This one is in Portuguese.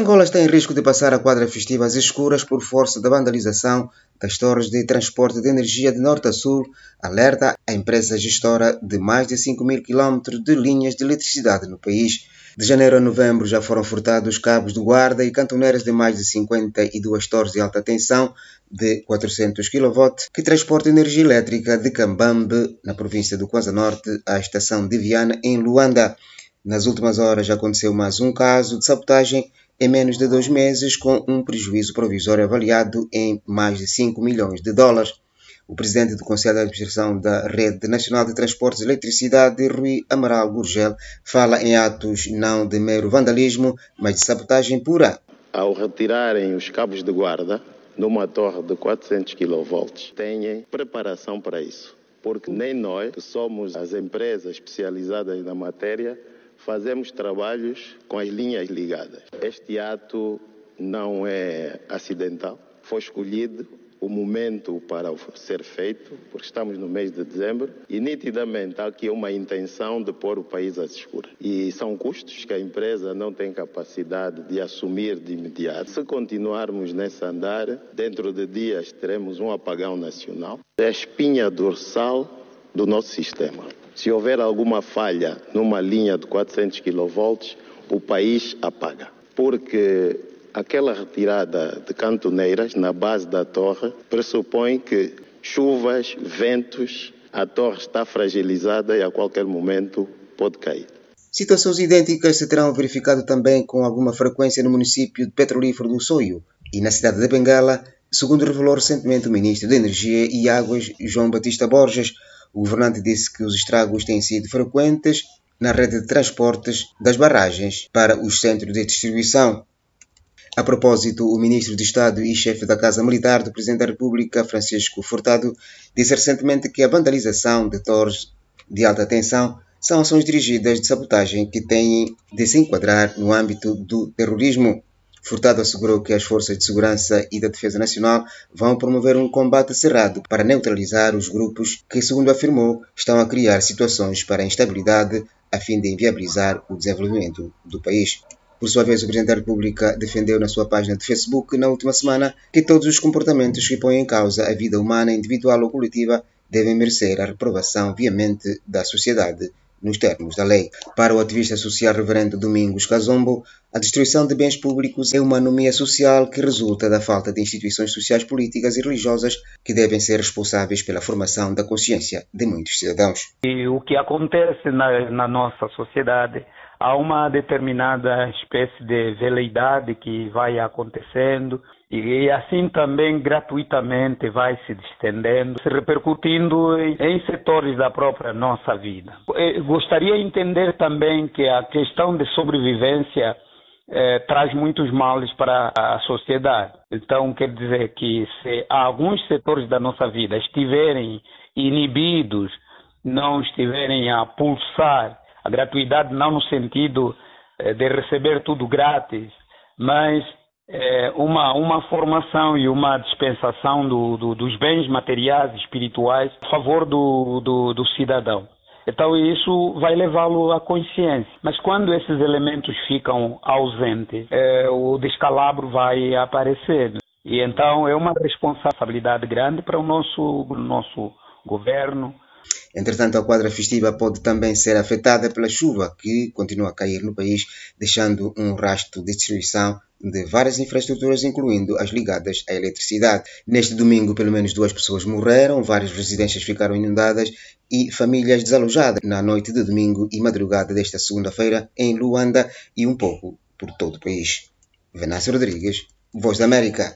Angola está em risco de passar a quadra festiva às escuras por força da vandalização das torres de transporte de energia de norte a sul, alerta a empresa gestora de mais de 5 mil quilómetros de linhas de eletricidade no país. De janeiro a novembro já foram furtados cabos de guarda e cantoneiras de mais de 52 torres de alta tensão de 400 kV que transportam energia elétrica de Cambambe, na província do Kwanza Norte, à estação de Viana, em Luanda. Nas últimas horas já aconteceu mais um caso de sabotagem em menos de dois meses, com um prejuízo provisório avaliado em mais de 5 milhões de dólares. O presidente do Conselho de Administração da Rede Nacional de Transportes e Eletricidade, Rui Amaral Gurgel, fala em atos não de mero vandalismo, mas de sabotagem pura. Ao retirarem os cabos de guarda numa torre de 400 kV, têm preparação para isso. Porque nem nós, que somos as empresas especializadas na matéria, fazemos trabalhos com as linhas ligadas. Este ato não é acidental, foi escolhido o momento para ser feito, porque estamos no mês de dezembro, e nitidamente há aqui uma intenção de pôr o país às escuras. E são custos que a empresa não tem capacidade de assumir de imediato. Se continuarmos nesse andar, dentro de dias teremos um apagão nacional. É a espinha dorsal do nosso sistema. Se houver alguma falha numa linha de 400 kV, o país apaga. Porque aquela retirada de cantoneiras na base da torre pressupõe que chuvas, ventos, a torre está fragilizada e a qualquer momento pode cair. Situações idênticas se terão verificado também com alguma frequência no município de Petrolífero do Soio e na cidade de Bengala, segundo revelou recentemente o ministro de Energia e Águas, João Batista Borges, o governante disse que os estragos têm sido frequentes na rede de transportes das barragens para os centros de distribuição. A propósito, o ministro de Estado e chefe da Casa Militar do Presidente da República, Francisco Furtado, disse recentemente que a vandalização de torres de alta tensão são ações dirigidas de sabotagem que têm de se enquadrar no âmbito do terrorismo. Furtado assegurou que as forças de segurança e da defesa nacional vão promover um combate cerrado para neutralizar os grupos que, segundo afirmou, estão a criar situações para a instabilidade a fim de inviabilizar o desenvolvimento do país. Por sua vez, o Presidente da República defendeu na sua página de Facebook na última semana que todos os comportamentos que põem em causa a vida humana individual ou coletiva devem merecer a reprovação veemente da sociedade nos termos da lei. Para o ativista social reverendo Domingos Casombo, a destruição de bens públicos é uma anomia social que resulta da falta de instituições sociais, políticas e religiosas que devem ser responsáveis pela formação da consciência de muitos cidadãos. E o que acontece na, na nossa sociedade há uma determinada espécie de veleidade que vai acontecendo e assim também gratuitamente vai se estendendo, se repercutindo em, em, setores da própria nossa vida. Eu gostaria de entender também que a questão de sobrevivência eh, traz muitos males para a sociedade. Então, quer dizer que se alguns setores da nossa vida estiverem inibidos, não estiverem a pulsar, a gratuidade não no sentido eh, de receber tudo grátis, mas é, uma, uma formação e uma dispensação do, do, dos bens materiais e espirituais a favor do, do, do cidadão. Então isso vai levá-lo à consciência. Mas quando esses elementos ficam ausentes, é, o descalabro vai aparecer. E então é uma responsabilidade grande para o nosso, nosso governo, Entretanto, a quadra festiva pode também ser afetada pela chuva que continua a cair no país, deixando um rastro de destruição de várias infraestruturas, incluindo as ligadas à eletricidade. Neste domingo, pelo menos duas pessoas morreram, várias residências ficaram inundadas e famílias desalojadas na noite de domingo e madrugada desta segunda-feira em Luanda e um pouco por todo o país. Venâncio Rodrigues, Voz da América.